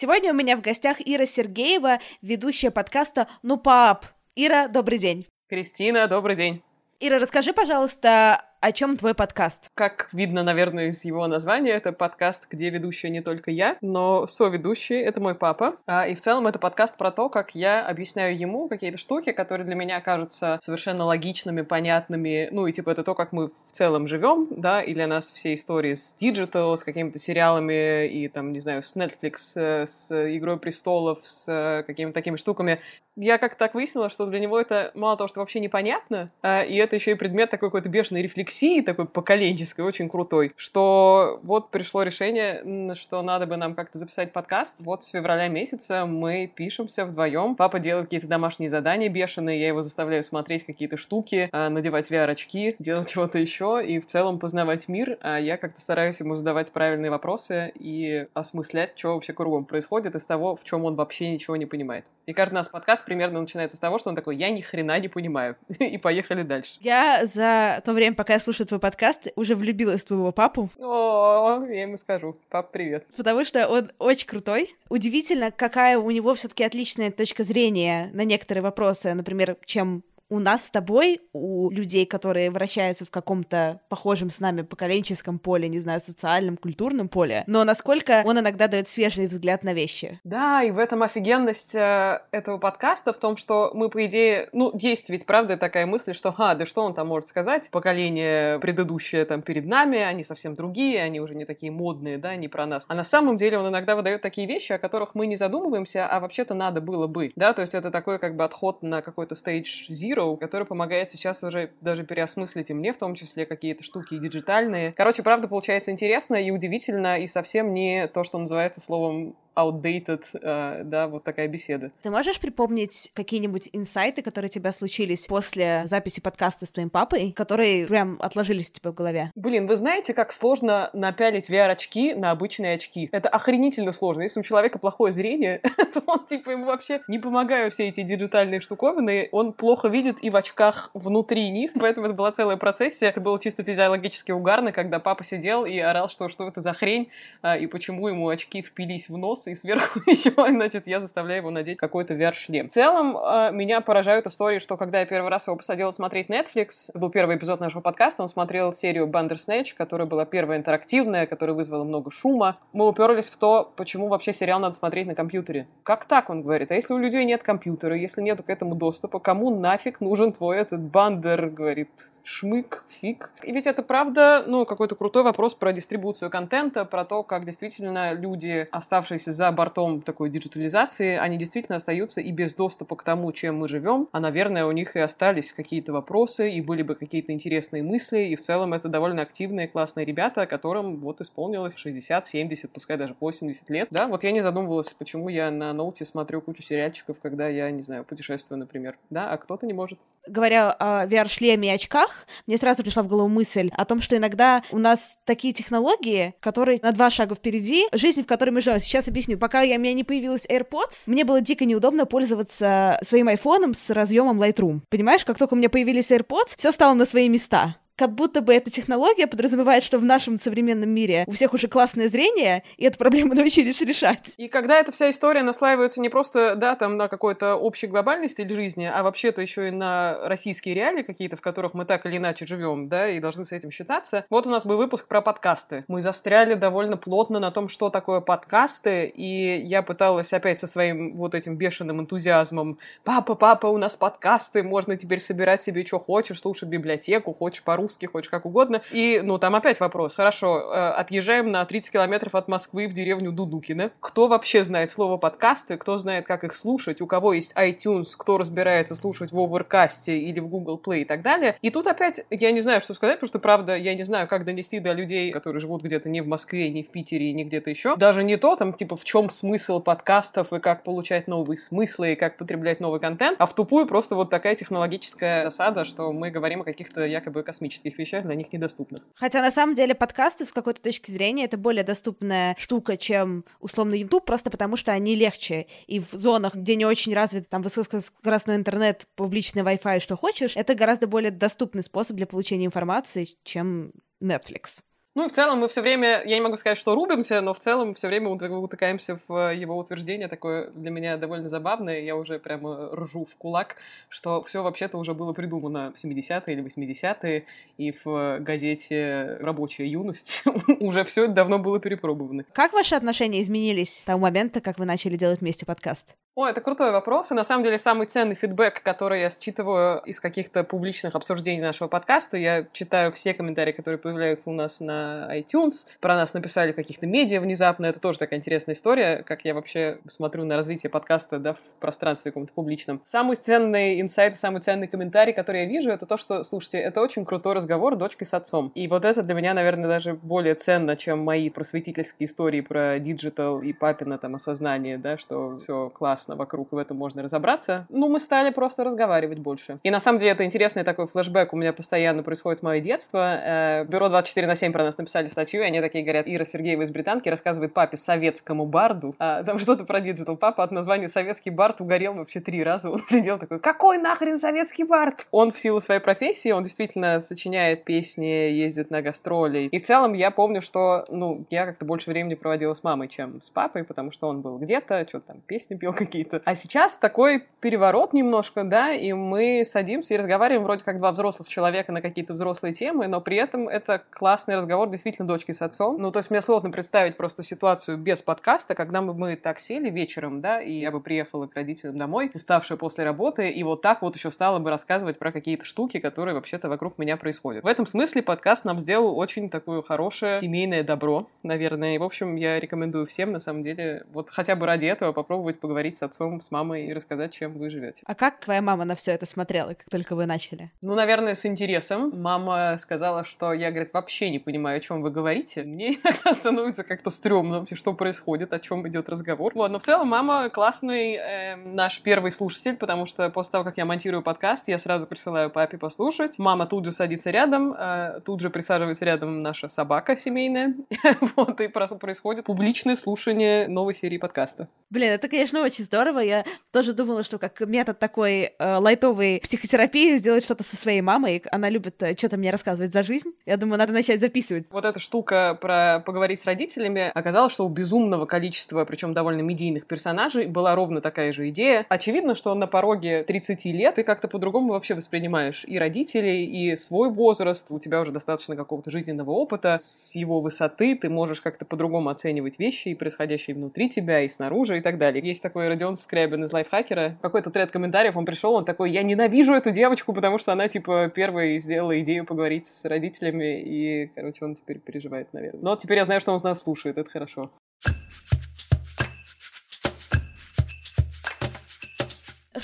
Сегодня у меня в гостях Ира Сергеева, ведущая подкаста «Ну, пап». Ира, добрый день. Кристина, добрый день. Ира, расскажи, пожалуйста, о чем твой подкаст? Как видно, наверное, из его названия, это подкаст, где ведущая не только я, но соведущий — это мой папа. А, и в целом это подкаст про то, как я объясняю ему какие-то штуки, которые для меня кажутся совершенно логичными, понятными. Ну и типа это то, как мы в целом живем, да, и для нас все истории с Digital, с какими-то сериалами и там, не знаю, с Netflix, э, с Игрой престолов, с э, какими-то такими штуками. Я как так выяснила, что для него это мало того, что вообще непонятно, а, и это еще и предмет такой какой-то бешеной рефлексии такой поколенческой, очень крутой, что вот пришло решение, что надо бы нам как-то записать подкаст. Вот с февраля месяца мы пишемся вдвоем. Папа делает какие-то домашние задания бешеные, я его заставляю смотреть какие-то штуки, а, надевать VR-очки, делать чего-то еще и в целом познавать мир. А я как-то стараюсь ему задавать правильные вопросы и осмыслять, что вообще кругом происходит из того, в чем он вообще ничего не понимает. И каждый наш подкаст примерно начинается с того, что он такой, я ни хрена не понимаю. и поехали дальше. Я за то время, пока слушаю твой подкаст, уже влюбилась в твоего папу. О, я ему скажу. Пап, привет. Потому что он очень крутой. Удивительно, какая у него все таки отличная точка зрения на некоторые вопросы, например, чем у нас с тобой, у людей, которые вращаются в каком-то похожем с нами поколенческом поле, не знаю, социальном, культурном поле, но насколько он иногда дает свежий взгляд на вещи. Да, и в этом офигенность э, этого подкаста, в том, что мы, по идее, ну, есть ведь, правда, такая мысль, что, ха, да что он там может сказать, поколение предыдущее там перед нами, они совсем другие, они уже не такие модные, да, не про нас. А на самом деле он иногда выдает такие вещи, о которых мы не задумываемся, а вообще-то надо было бы, да, то есть это такой как бы отход на какой-то stage zero, Hero, который помогает сейчас уже даже переосмыслить и мне в том числе какие-то штуки диджитальные. Короче, правда, получается интересно и удивительно, и совсем не то, что называется словом outdated, э, да, вот такая беседа. Ты можешь припомнить какие-нибудь инсайты, которые у тебя случились после записи подкаста с твоим папой, которые прям отложились у тебя в голове? Блин, вы знаете, как сложно напялить VR-очки на обычные очки? Это охренительно сложно. Если у человека плохое зрение, то он, типа, ему вообще не помогают все эти диджитальные штуковины, он плохо видит и в очках внутри них, поэтому это была целая процессия. Это было чисто физиологически угарно, когда папа сидел и орал, что что это за хрень, а, и почему ему очки впились в нос, и сверху еще, значит, я заставляю его надеть какой-то VR-шлем. В целом, э, меня поражают истории, что когда я первый раз его посадила смотреть Netflix, был первый эпизод нашего подкаста, он смотрел серию Bandersnatch, которая была первая интерактивная, которая вызвала много шума. Мы уперлись в то, почему вообще сериал надо смотреть на компьютере. Как так, он говорит? А если у людей нет компьютера, если нет к этому доступа, кому нафиг нужен твой этот бандер, говорит, шмык, фиг? И ведь это правда, ну, какой-то крутой вопрос про дистрибуцию контента, про то, как действительно люди, оставшиеся за бортом такой диджитализации, они действительно остаются и без доступа к тому, чем мы живем. А, наверное, у них и остались какие-то вопросы, и были бы какие-то интересные мысли, и в целом это довольно активные, классные ребята, которым вот исполнилось 60, 70, пускай даже 80 лет. Да, вот я не задумывалась, почему я на ноуте смотрю кучу сериальчиков, когда я, не знаю, путешествую, например. Да, а кто-то не может. Говоря о VR-шлеме и очках, мне сразу пришла в голову мысль о том, что иногда у нас такие технологии, которые на два шага впереди, жизнь, в которой мы живем. Сейчас объясню объясню. Пока у меня не появилась AirPods, мне было дико неудобно пользоваться своим айфоном с разъемом Lightroom. Понимаешь, как только у меня появились AirPods, все стало на свои места как будто бы эта технология подразумевает, что в нашем современном мире у всех уже классное зрение, и эту проблему научились решать. И когда эта вся история наслаивается не просто, да, там, на какой-то общий глобальный стиль жизни, а вообще-то еще и на российские реалии какие-то, в которых мы так или иначе живем, да, и должны с этим считаться. Вот у нас был выпуск про подкасты. Мы застряли довольно плотно на том, что такое подкасты, и я пыталась опять со своим вот этим бешеным энтузиазмом «Папа, папа, у нас подкасты, можно теперь собирать себе, что хочешь, слушать библиотеку, хочешь по по-русски, хочешь как угодно. И, ну, там опять вопрос. Хорошо, э, отъезжаем на 30 километров от Москвы в деревню Дудукино. Кто вообще знает слово подкасты? Кто знает, как их слушать? У кого есть iTunes? Кто разбирается слушать в Overcast или в Google Play и так далее? И тут опять я не знаю, что сказать, потому что, правда, я не знаю, как донести до людей, которые живут где-то не в Москве, не в Питере, не где-то еще. Даже не то, там, типа, в чем смысл подкастов и как получать новые смыслы и как потреблять новый контент, а в тупую просто вот такая технологическая засада, что мы говорим о каких-то якобы космических вещах, для них недоступных. Хотя на самом деле подкасты с какой-то точки зрения это более доступная штука, чем условно YouTube, просто потому что они легче. И в зонах, где не очень развит там высокоскоростной интернет, публичный Wi-Fi, что хочешь, это гораздо более доступный способ для получения информации, чем Netflix. Ну и в целом мы все время, я не могу сказать, что рубимся, но в целом все время утыкаемся в его утверждение, такое для меня довольно забавное, я уже прямо ржу в кулак, что все вообще-то уже было придумано в 70-е или 80-е, и в газете «Рабочая юность» уже все давно было перепробовано. Как ваши отношения изменились с того момента, как вы начали делать вместе подкаст? О, это крутой вопрос, и на самом деле самый ценный фидбэк, который я считываю из каких-то публичных обсуждений нашего подкаста, я читаю все комментарии, которые появляются у нас на iTunes. Про нас написали каких-то медиа внезапно. Это тоже такая интересная история, как я вообще смотрю на развитие подкаста да, в пространстве каком-то публичном. Самый ценный инсайт, самый ценный комментарий, который я вижу, это то, что, слушайте, это очень крутой разговор дочкой с отцом. И вот это для меня, наверное, даже более ценно, чем мои просветительские истории про digital и папина там осознание, да, что все классно вокруг, в этом можно разобраться. Ну, мы стали просто разговаривать больше. И на самом деле это интересный такой флешбэк у меня постоянно происходит в мое детство. Э, Бюро 24 на 7 про нас написали статью, и они такие говорят, Ира Сергеева из Британки рассказывает папе советскому барду, а, там что-то про digital. Папа от названия советский бард угорел вообще три раза. Он сидел такой, какой нахрен советский бард? Он в силу своей профессии, он действительно сочиняет песни, ездит на гастроли. И в целом я помню, что, ну, я как-то больше времени проводила с мамой, чем с папой, потому что он был где-то, что-то там песни пел какие-то. А сейчас такой переворот немножко, да, и мы садимся и разговариваем вроде как два взрослых человека на какие-то взрослые темы, но при этом это классный разговор действительно дочки с отцом. Ну, то есть мне сложно представить просто ситуацию без подкаста, когда мы, мы так сели вечером, да, и я бы приехала к родителям домой, уставшая после работы, и вот так вот еще стала бы рассказывать про какие-то штуки, которые вообще-то вокруг меня происходят. В этом смысле подкаст нам сделал очень такое хорошее семейное добро, наверное. И, в общем, я рекомендую всем, на самом деле, вот хотя бы ради этого попробовать поговорить с отцом, с мамой и рассказать, чем вы живете. А как твоя мама на все это смотрела, как только вы начали? Ну, наверное, с интересом. Мама сказала, что я, говорит, вообще не понимаю, о чем вы говорите, мне иногда становится как-то стрёмно вообще, что происходит, о чем идет разговор. Вот, но в целом мама классный э, наш первый слушатель, потому что после того, как я монтирую подкаст, я сразу присылаю папе послушать. Мама тут же садится рядом, э, тут же присаживается рядом наша собака семейная. вот, и происходит публичное слушание новой серии подкаста. Блин, это, конечно, очень здорово. Я тоже думала, что как метод такой э, лайтовой психотерапии сделать что-то со своей мамой. Она любит э, что-то мне рассказывать за жизнь. Я думаю, надо начать записывать вот эта штука про поговорить с родителями, оказалось, что у безумного количества, причем довольно медийных персонажей, была ровно такая же идея. Очевидно, что на пороге 30 лет ты как-то по-другому вообще воспринимаешь и родителей, и свой возраст. У тебя уже достаточно какого-то жизненного опыта. С его высоты ты можешь как-то по-другому оценивать вещи, и происходящие внутри тебя, и снаружи, и так далее. Есть такой Родион Скрябин из Лайфхакера. Какой-то тред комментариев он пришел, он такой, я ненавижу эту девочку, потому что она, типа, первой сделала идею поговорить с родителями, и, короче, он теперь переживает, наверное. Но теперь я знаю, что он нас слушает, это хорошо.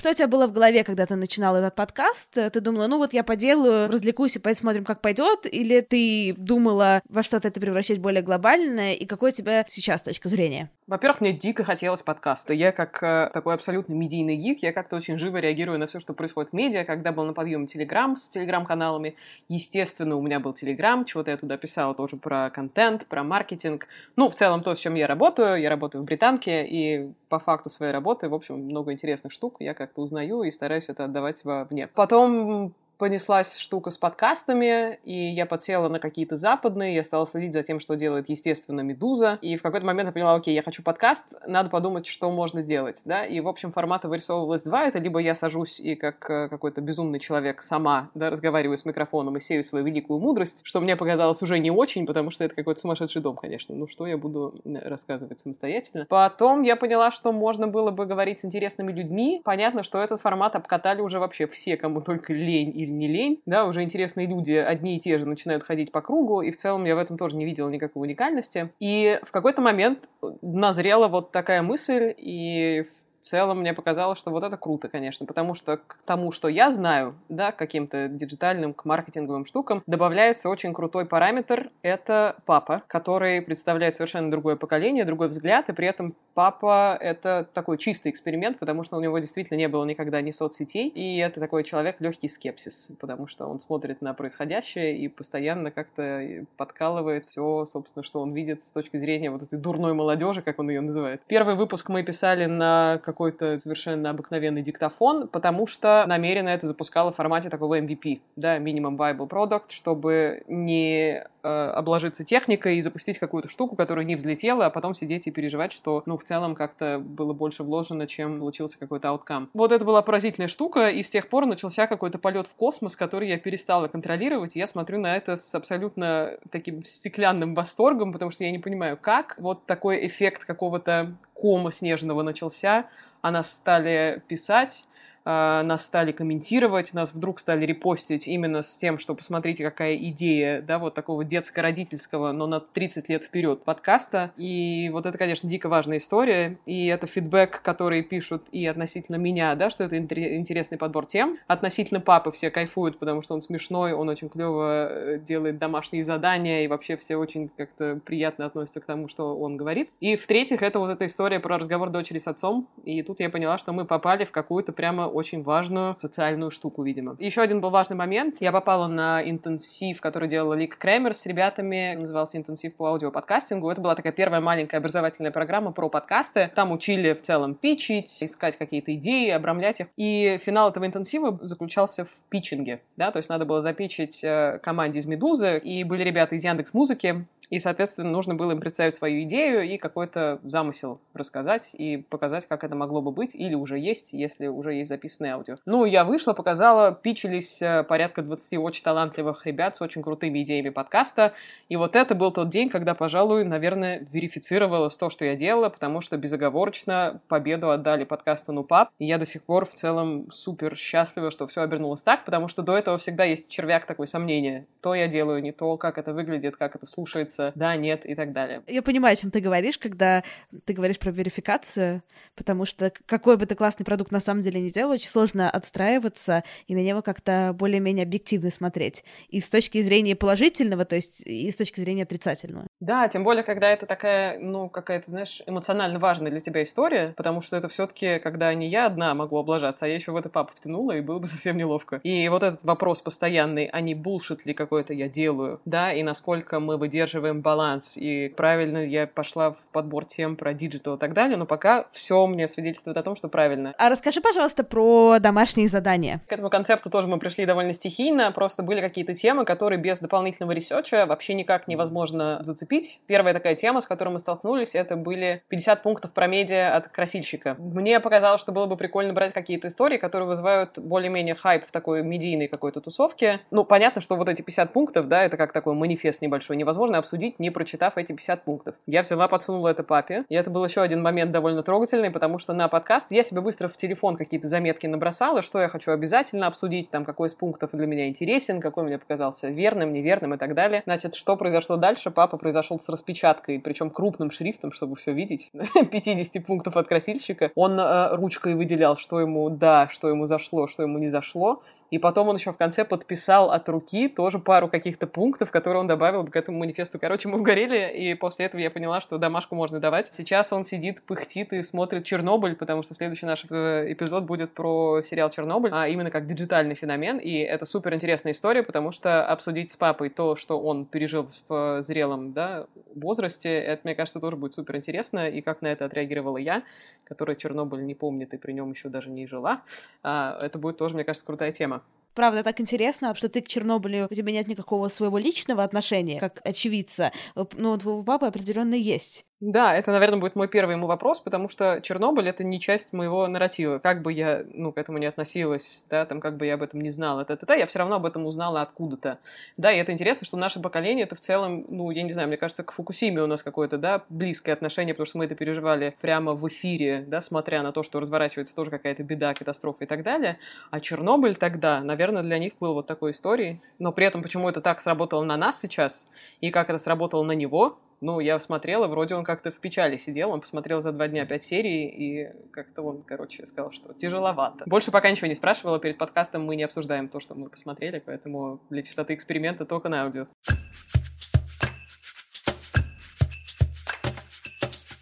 Что у тебя было в голове, когда ты начинал этот подкаст? Ты думала, ну вот я поделаю, развлекусь и посмотрим, как пойдет? Или ты думала во что-то это превращать более глобальное? И какой у тебя сейчас точка зрения? Во-первых, мне дико хотелось подкаста. Я как э, такой абсолютно медийный гик, я как-то очень живо реагирую на все, что происходит в медиа. Когда был на подъеме Телеграм с Телеграм-каналами, естественно, у меня был Телеграм, чего-то я туда писала тоже про контент, про маркетинг. Ну, в целом, то, с чем я работаю. Я работаю в Британке, и по факту своей работы, в общем, много интересных штук. Я как-то узнаю и стараюсь это отдавать вовне. Потом понеслась штука с подкастами, и я подсела на какие-то западные, я стала следить за тем, что делает, естественно, «Медуза», и в какой-то момент я поняла, окей, я хочу подкаст, надо подумать, что можно сделать, да, и, в общем, формата вырисовывалось два, это либо я сажусь и как э, какой-то безумный человек сама, да, разговариваю с микрофоном и сею свою великую мудрость, что мне показалось уже не очень, потому что это какой-то сумасшедший дом, конечно, ну что я буду рассказывать самостоятельно. Потом я поняла, что можно было бы говорить с интересными людьми, понятно, что этот формат обкатали уже вообще все, кому только лень и или не лень, да, уже интересные люди одни и те же начинают ходить по кругу, и в целом я в этом тоже не видела никакой уникальности. И в какой-то момент назрела вот такая мысль, и в целом мне показалось, что вот это круто, конечно, потому что к тому, что я знаю, да, к каким-то диджитальным, к маркетинговым штукам, добавляется очень крутой параметр — это папа, который представляет совершенно другое поколение, другой взгляд, и при этом папа — это такой чистый эксперимент, потому что у него действительно не было никогда ни соцсетей, и это такой человек легкий скепсис, потому что он смотрит на происходящее и постоянно как-то подкалывает все, собственно, что он видит с точки зрения вот этой дурной молодежи, как он ее называет. Первый выпуск мы писали на какой-то совершенно обыкновенный диктофон, потому что намеренно это запускало в формате такого MVP, да, Minimum Viable Product, чтобы не э, обложиться техникой и запустить какую-то штуку, которая не взлетела, а потом сидеть и переживать, что, ну, в целом как-то было больше вложено, чем получился какой-то ауткам. Вот это была поразительная штука, и с тех пор начался какой-то полет в космос, который я перестала контролировать, и я смотрю на это с абсолютно таким стеклянным восторгом, потому что я не понимаю, как вот такой эффект какого-то кома снежного начался, нас стали писать, нас стали комментировать, нас вдруг стали репостить именно с тем, что посмотрите, какая идея, да, вот такого детско-родительского, но на 30 лет вперед подкаста. И вот это, конечно, дико важная история. И это фидбэк, который пишут и относительно меня, да, что это интересный подбор тем. Относительно папы все кайфуют, потому что он смешной, он очень клево э, делает домашние задания, и вообще все очень как-то приятно относятся к тому, что он говорит. И в-третьих, это вот эта история про разговор дочери с отцом. И тут я поняла, что мы попали в какую-то прямо очень важную социальную штуку, видимо. Еще один был важный момент. Я попала на интенсив, который делала Лик Кремер с ребятами. Назывался интенсив по аудиоподкастингу. Это была такая первая маленькая образовательная программа про подкасты. Там учили в целом пичить, искать какие-то идеи, обрамлять их. И финал этого интенсива заключался в питчинге. Да? То есть надо было запичить э, команде из «Медузы», и были ребята из Яндекс Музыки, и, соответственно, нужно было им представить свою идею и какой-то замысел рассказать и показать, как это могло бы быть, или уже есть, если уже есть записанное аудио. Ну, я вышла, показала, пичились э, порядка 20 очень талантливых ребят с очень крутыми идеями подкаста, и вот это был тот день, когда, пожалуй, наверное, верифицировалось то, что я делала, потому что безоговорочно победу отдали подкасту «Нупап», и я до сих пор в целом супер счастлива, что все обернулось так, потому что до этого всегда есть червяк такой сомнения. То я делаю, не то, как это выглядит, как это слушается, нравится, да, нет и так далее. Я понимаю, о чем ты говоришь, когда ты говоришь про верификацию, потому что какой бы ты классный продукт на самом деле не делал, очень сложно отстраиваться и на него как-то более-менее объективно смотреть. И с точки зрения положительного, то есть и с точки зрения отрицательного. Да, тем более, когда это такая, ну, какая-то, знаешь, эмоционально важная для тебя история, потому что это все-таки, когда не я одна могу облажаться, а я еще в это папу втянула, и было бы совсем неловко. И вот этот вопрос постоянный, а не bullshit ли какой-то я делаю, да, и насколько мы выдерживаем поддерживаем баланс, и правильно я пошла в подбор тем про digital и так далее, но пока все мне свидетельствует о том, что правильно. А расскажи, пожалуйста, про домашние задания. К этому концепту тоже мы пришли довольно стихийно, просто были какие-то темы, которые без дополнительного research а вообще никак невозможно зацепить. Первая такая тема, с которой мы столкнулись, это были 50 пунктов про медиа от Красильщика. Мне показалось, что было бы прикольно брать какие-то истории, которые вызывают более-менее хайп в такой медийной какой-то тусовке. Ну, понятно, что вот эти 50 пунктов, да, это как такой манифест небольшой, невозможно обсудить обсудить, не прочитав эти 50 пунктов. Я взяла, подсунула это папе, и это был еще один момент довольно трогательный, потому что на подкаст я себе быстро в телефон какие-то заметки набросала, что я хочу обязательно обсудить, там, какой из пунктов для меня интересен, какой мне показался верным, неверным и так далее. Значит, что произошло дальше? Папа произошел с распечаткой, причем крупным шрифтом, чтобы все видеть, 50 пунктов от красильщика. Он э, ручкой выделял, что ему да, что ему зашло, что ему не зашло. И потом он еще в конце подписал от руки тоже пару каких-то пунктов, которые он добавил к этому манифесту. Короче, мы угорели, и после этого я поняла, что домашку можно давать. Сейчас он сидит, пыхтит и смотрит Чернобыль, потому что следующий наш э, эпизод будет про сериал Чернобыль, а именно как диджитальный феномен. И это супер интересная история, потому что обсудить с папой то, что он пережил в зрелом да, возрасте, это, мне кажется, тоже будет супер интересно. И как на это отреагировала я, которая Чернобыль не помнит и при нем еще даже не жила. А, это будет тоже, мне кажется, крутая тема. Правда, так интересно, что ты к Чернобылю, у тебя нет никакого своего личного отношения, как очевидца, но у твоего папы определенно есть. Да, это, наверное, будет мой первый ему вопрос, потому что Чернобыль — это не часть моего нарратива. Как бы я, ну, к этому не относилась, да, там, как бы я об этом не знала, это, это, я все равно об этом узнала откуда-то. Да, и это интересно, что наше поколение, это в целом, ну, я не знаю, мне кажется, к Фукусиме у нас какое-то, да, близкое отношение, потому что мы это переживали прямо в эфире, да, смотря на то, что разворачивается тоже какая-то беда, катастрофа и так далее. А Чернобыль тогда, наверное, для них был вот такой историей. Но при этом, почему это так сработало на нас сейчас, и как это сработало на него, ну, я смотрела, вроде он как-то в печали сидел, он посмотрел за два дня пять серий, и как-то он, короче, сказал, что тяжеловато. Больше пока ничего не спрашивала, перед подкастом мы не обсуждаем то, что мы посмотрели, поэтому для чистоты эксперимента только на аудио.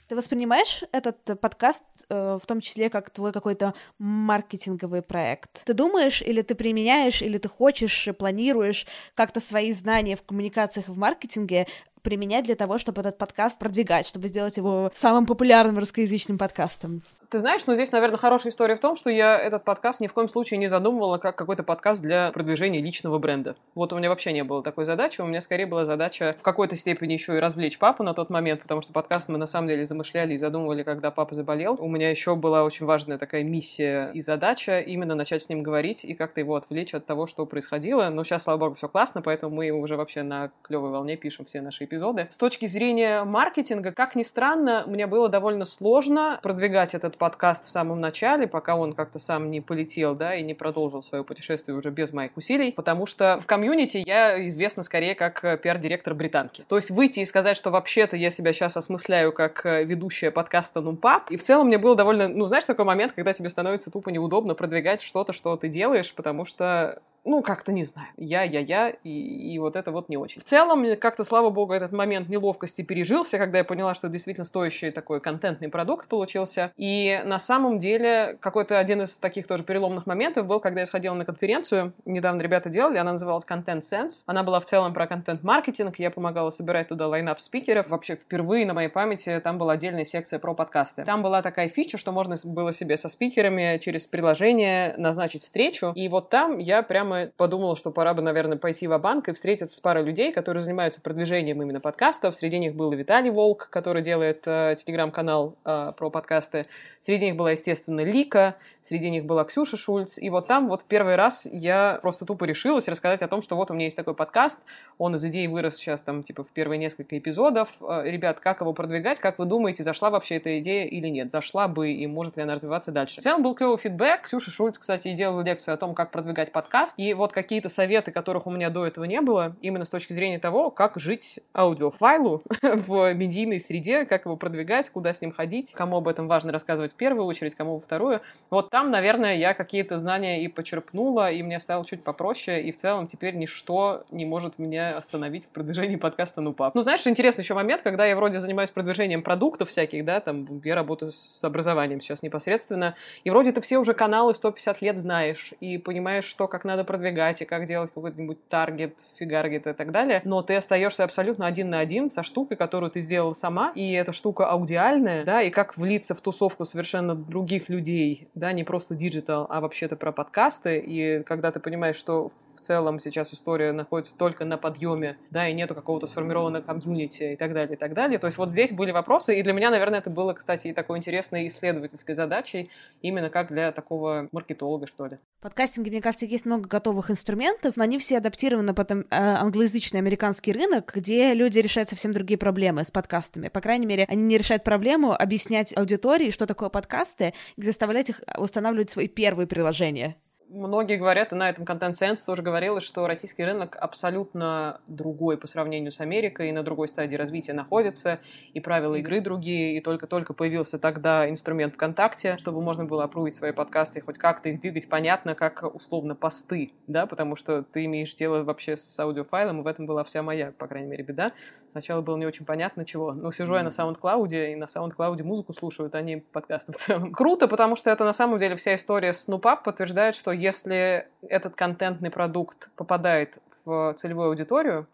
Ты воспринимаешь этот подкаст э, в том числе как твой какой-то маркетинговый проект? Ты думаешь, или ты применяешь, или ты хочешь, планируешь как-то свои знания в коммуникациях в маркетинге применять для того, чтобы этот подкаст продвигать, чтобы сделать его самым популярным русскоязычным подкастом? Ты знаешь, ну здесь, наверное, хорошая история в том, что я этот подкаст ни в коем случае не задумывала как какой-то подкаст для продвижения личного бренда. Вот у меня вообще не было такой задачи. У меня скорее была задача в какой-то степени еще и развлечь папу на тот момент, потому что подкаст мы на самом деле замышляли и задумывали, когда папа заболел. У меня еще была очень важная такая миссия и задача именно начать с ним говорить и как-то его отвлечь от того, что происходило. Но сейчас, слава богу, все классно, поэтому мы уже вообще на клевой волне пишем все наши эпизоды. С точки зрения маркетинга, как ни странно, мне было довольно сложно продвигать этот подкаст в самом начале, пока он как-то сам не полетел, да, и не продолжил свое путешествие уже без моих усилий, потому что в комьюнити я известна скорее как э, пиар-директор британки. То есть выйти и сказать, что вообще-то я себя сейчас осмысляю как э, ведущая подкаста Нумпап, и в целом мне было довольно, ну, знаешь, такой момент, когда тебе становится тупо неудобно продвигать что-то, что ты делаешь, потому что ну, как-то не знаю. Я, я, я, и, и вот это вот не очень. В целом, как-то, слава богу, этот момент неловкости пережился, когда я поняла, что действительно стоящий такой контентный продукт получился. И на самом деле, какой-то один из таких тоже переломных моментов был, когда я сходила на конференцию, недавно ребята делали, она называлась Content Sense. Она была в целом про контент-маркетинг, я помогала собирать туда лайнап спикеров. Вообще, впервые на моей памяти там была отдельная секция про подкасты. Там была такая фича, что можно было себе со спикерами через приложение назначить встречу, и вот там я прямо прямо подумала, что пора бы, наверное, пойти в банк и встретиться с парой людей, которые занимаются продвижением именно подкастов. Среди них был и Виталий Волк, который делает э, телеграм-канал э, про подкасты. Среди них была, естественно, Лика, среди них была Ксюша Шульц. И вот там вот в первый раз я просто тупо решилась рассказать о том, что вот у меня есть такой подкаст, он из идеи вырос сейчас там типа в первые несколько эпизодов. Э, ребят, как его продвигать? Как вы думаете, зашла вообще эта идея или нет? Зашла бы и может ли она развиваться дальше? В целом был клевый фидбэк. Ксюша Шульц, кстати, делала лекцию о том, как продвигать подкаст. И вот какие-то советы, которых у меня до этого не было, именно с точки зрения того, как жить аудиофайлу в медийной среде, как его продвигать, куда с ним ходить, кому об этом важно рассказывать в первую очередь, кому во вторую. Вот там, наверное, я какие-то знания и почерпнула, и мне стало чуть попроще, и в целом теперь ничто не может меня остановить в продвижении подкаста «Ну, пап». Ну, знаешь, интересный еще момент, когда я вроде занимаюсь продвижением продуктов всяких, да, там, я работаю с образованием сейчас непосредственно, и вроде ты все уже каналы 150 лет знаешь, и понимаешь, что, как надо продвигать, и как делать какой-нибудь таргет, фигаргет и так далее, но ты остаешься абсолютно один на один со штукой, которую ты сделала сама, и эта штука аудиальная, да, и как влиться в тусовку совершенно других людей, да, не просто digital, а вообще-то про подкасты, и когда ты понимаешь, что целом сейчас история находится только на подъеме, да, и нету какого-то сформированного комьюнити и так далее, и так далее. То есть вот здесь были вопросы, и для меня, наверное, это было, кстати, и такой интересной исследовательской задачей, именно как для такого маркетолога, что ли. В подкастинге, мне кажется, есть много готовых инструментов, но они все адаптированы под э, англоязычный американский рынок, где люди решают совсем другие проблемы с подкастами. По крайней мере, они не решают проблему объяснять аудитории, что такое подкасты, и заставлять их устанавливать свои первые приложения многие говорят, и на этом Content Sense тоже говорилось, что российский рынок абсолютно другой по сравнению с Америкой, и на другой стадии развития находится, и правила игры другие, и только-только появился тогда инструмент ВКонтакте, чтобы можно было опрувить свои подкасты и хоть как-то их двигать понятно, как условно посты, да, потому что ты имеешь дело вообще с аудиофайлом, и в этом была вся моя, по крайней мере, беда. Сначала было не очень понятно, чего. Ну, сижу я на SoundCloud, и на SoundCloud музыку слушают, а не подкасты в целом. Круто, потому что это на самом деле вся история с Снупап подтверждает, что если этот контентный продукт попадает в целевую аудиторию,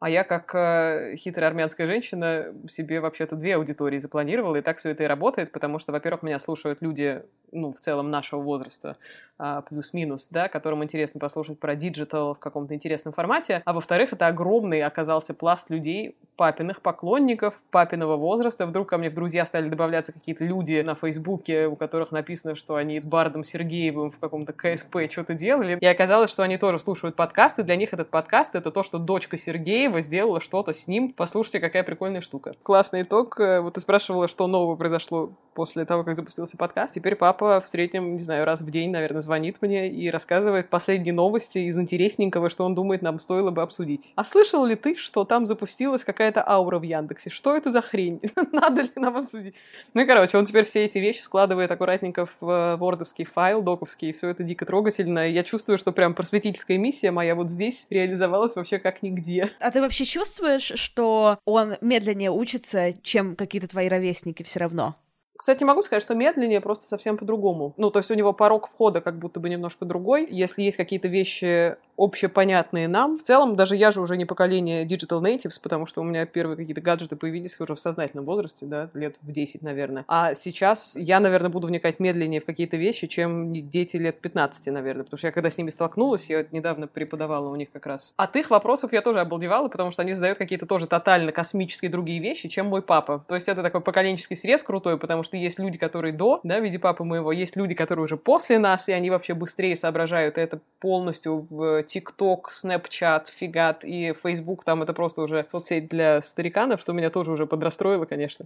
а я, как э, хитрая армянская женщина, себе вообще-то две аудитории запланировала, и так все это и работает, потому что, во-первых, меня слушают люди ну, в целом нашего возраста, а, плюс-минус, да, которым интересно послушать про digital в каком-то интересном формате. А во-вторых, это огромный оказался пласт людей, папиных поклонников, папиного возраста. Вдруг ко мне в друзья стали добавляться какие-то люди на Фейсбуке, у которых написано, что они с Бардом Сергеевым в каком-то КСП что-то делали. И оказалось, что они тоже слушают подкасты. Для них этот подкаст — это то, что дочка Сергеева сделала что-то с ним. Послушайте, какая прикольная штука. Классный итог. Э, вот ты спрашивала, что нового произошло после того, как запустился подкаст. Теперь папа в среднем, не знаю, раз в день, наверное, звонит мне и рассказывает последние новости из интересненького, что он думает, нам стоило бы обсудить. А слышал ли ты, что там запустилась какая-то аура в Яндексе? Что это за хрень? Надо ли нам обсудить? Ну и, короче, он теперь все эти вещи складывает аккуратненько в вордовский файл, доковский, и все это дико трогательно. Я чувствую, что прям просветительская миссия моя вот здесь реализовалась вообще как нигде. А ты вообще чувствуешь, что он медленнее учится, чем какие-то твои ровесники все равно? Кстати, могу сказать, что медленнее просто совсем по-другому. Ну, то есть у него порог входа как будто бы немножко другой. Если есть какие-то вещи общепонятные нам. В целом, даже я же уже не поколение digital natives, потому что у меня первые какие-то гаджеты появились уже в сознательном возрасте, да, лет в 10, наверное. А сейчас я, наверное, буду вникать медленнее в какие-то вещи, чем дети лет 15, наверное, потому что я когда с ними столкнулась, я недавно преподавала у них как раз. От их вопросов я тоже обалдевала, потому что они задают какие-то тоже тотально космические другие вещи, чем мой папа. То есть это такой поколенческий срез крутой, потому что есть люди, которые до, да, в виде папы моего, есть люди, которые уже после нас, и они вообще быстрее соображают это полностью в ТикТок, Снэпчат, Фигат и Фейсбук, там это просто уже соцсеть для стариканов, что меня тоже уже подрастроило, конечно.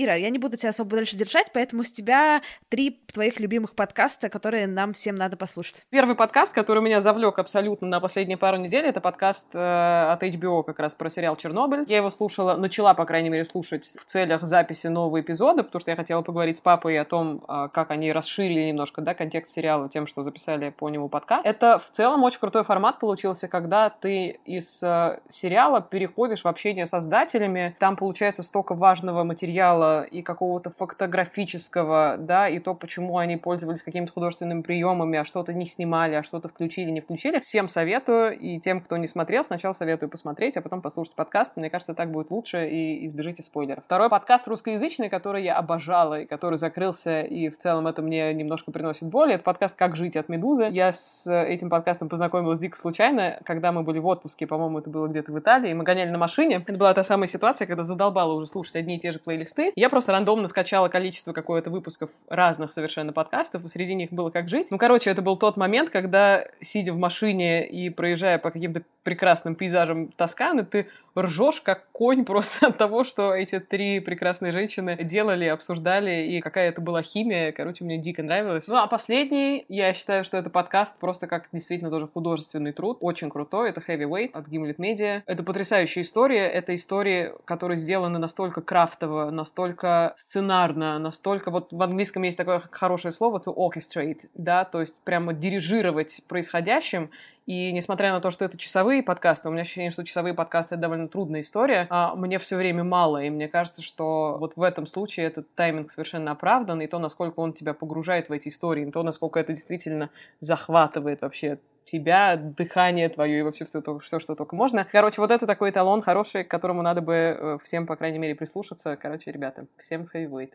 Ира, я не буду тебя особо дальше держать, поэтому с тебя три твоих любимых подкаста, которые нам всем надо послушать. Первый подкаст, который меня завлек абсолютно на последние пару недель, это подкаст э, от HBO как раз про сериал «Чернобыль». Я его слушала, начала, по крайней мере, слушать в целях записи нового эпизода, потому что я хотела поговорить с папой о том, э, как они расширили немножко да, контекст сериала тем, что записали по нему подкаст. Это в целом очень крутой формат получился, когда ты из э, сериала переходишь в общение с создателями. Там получается столько важного материала и какого-то фотографического, да, и то, почему они пользовались какими-то художественными приемами, а что-то не снимали, а что-то включили, не включили. Всем советую, и тем, кто не смотрел, сначала советую посмотреть, а потом послушать подкаст. Мне кажется, так будет лучше, и избежите спойлеров. Второй подкаст русскоязычный, который я обожала, и который закрылся, и в целом это мне немножко приносит боль, это подкаст «Как жить» от «Медузы». Я с этим подкастом познакомилась дико случайно, когда мы были в отпуске, по-моему, это было где-то в Италии, мы гоняли на машине. Это была та самая ситуация, когда задолбала уже слушать одни и те же плейлисты. Я просто рандомно скачала количество какое-то выпусков разных совершенно подкастов, и среди них было «Как жить». Ну, короче, это был тот момент, когда, сидя в машине и проезжая по каким-то прекрасным пейзажам Тосканы, ты ржешь как конь просто от того, что эти три прекрасные женщины делали, обсуждали, и какая это была химия. Короче, мне дико нравилось. Ну, а последний, я считаю, что это подкаст просто как действительно тоже художественный труд. Очень крутой. Это Heavyweight от Gimlet Media. Это потрясающая история. Это истории, которые сделаны настолько крафтово, настолько сценарно, настолько... Вот в английском есть такое хорошее слово to orchestrate, да, то есть прямо дирижировать происходящим. И несмотря на то, что это часовые подкасты, у меня ощущение, что часовые подкасты — это довольно трудная история, а мне все время мало, и мне кажется, что вот в этом случае этот тайминг совершенно оправдан, и то, насколько он тебя погружает в эти истории, и то, насколько это действительно захватывает вообще тебя, дыхание твое и вообще все, все, что только можно. Короче, вот это такой эталон хороший, к которому надо бы э, всем, по крайней мере, прислушаться. Короче, ребята, всем heavyweight.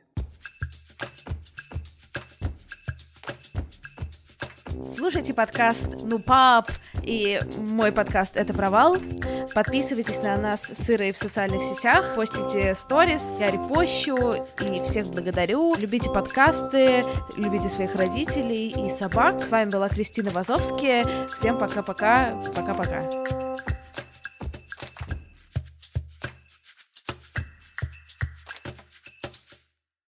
Слушайте подкаст «Ну, пап» и мой подкаст «Это провал». Подписывайтесь на нас с Ирой в социальных сетях, постите сторис, я репощу и всех благодарю. Любите подкасты, любите своих родителей и собак. С вами была Кристина Вазовская. Всем пока-пока, пока-пока.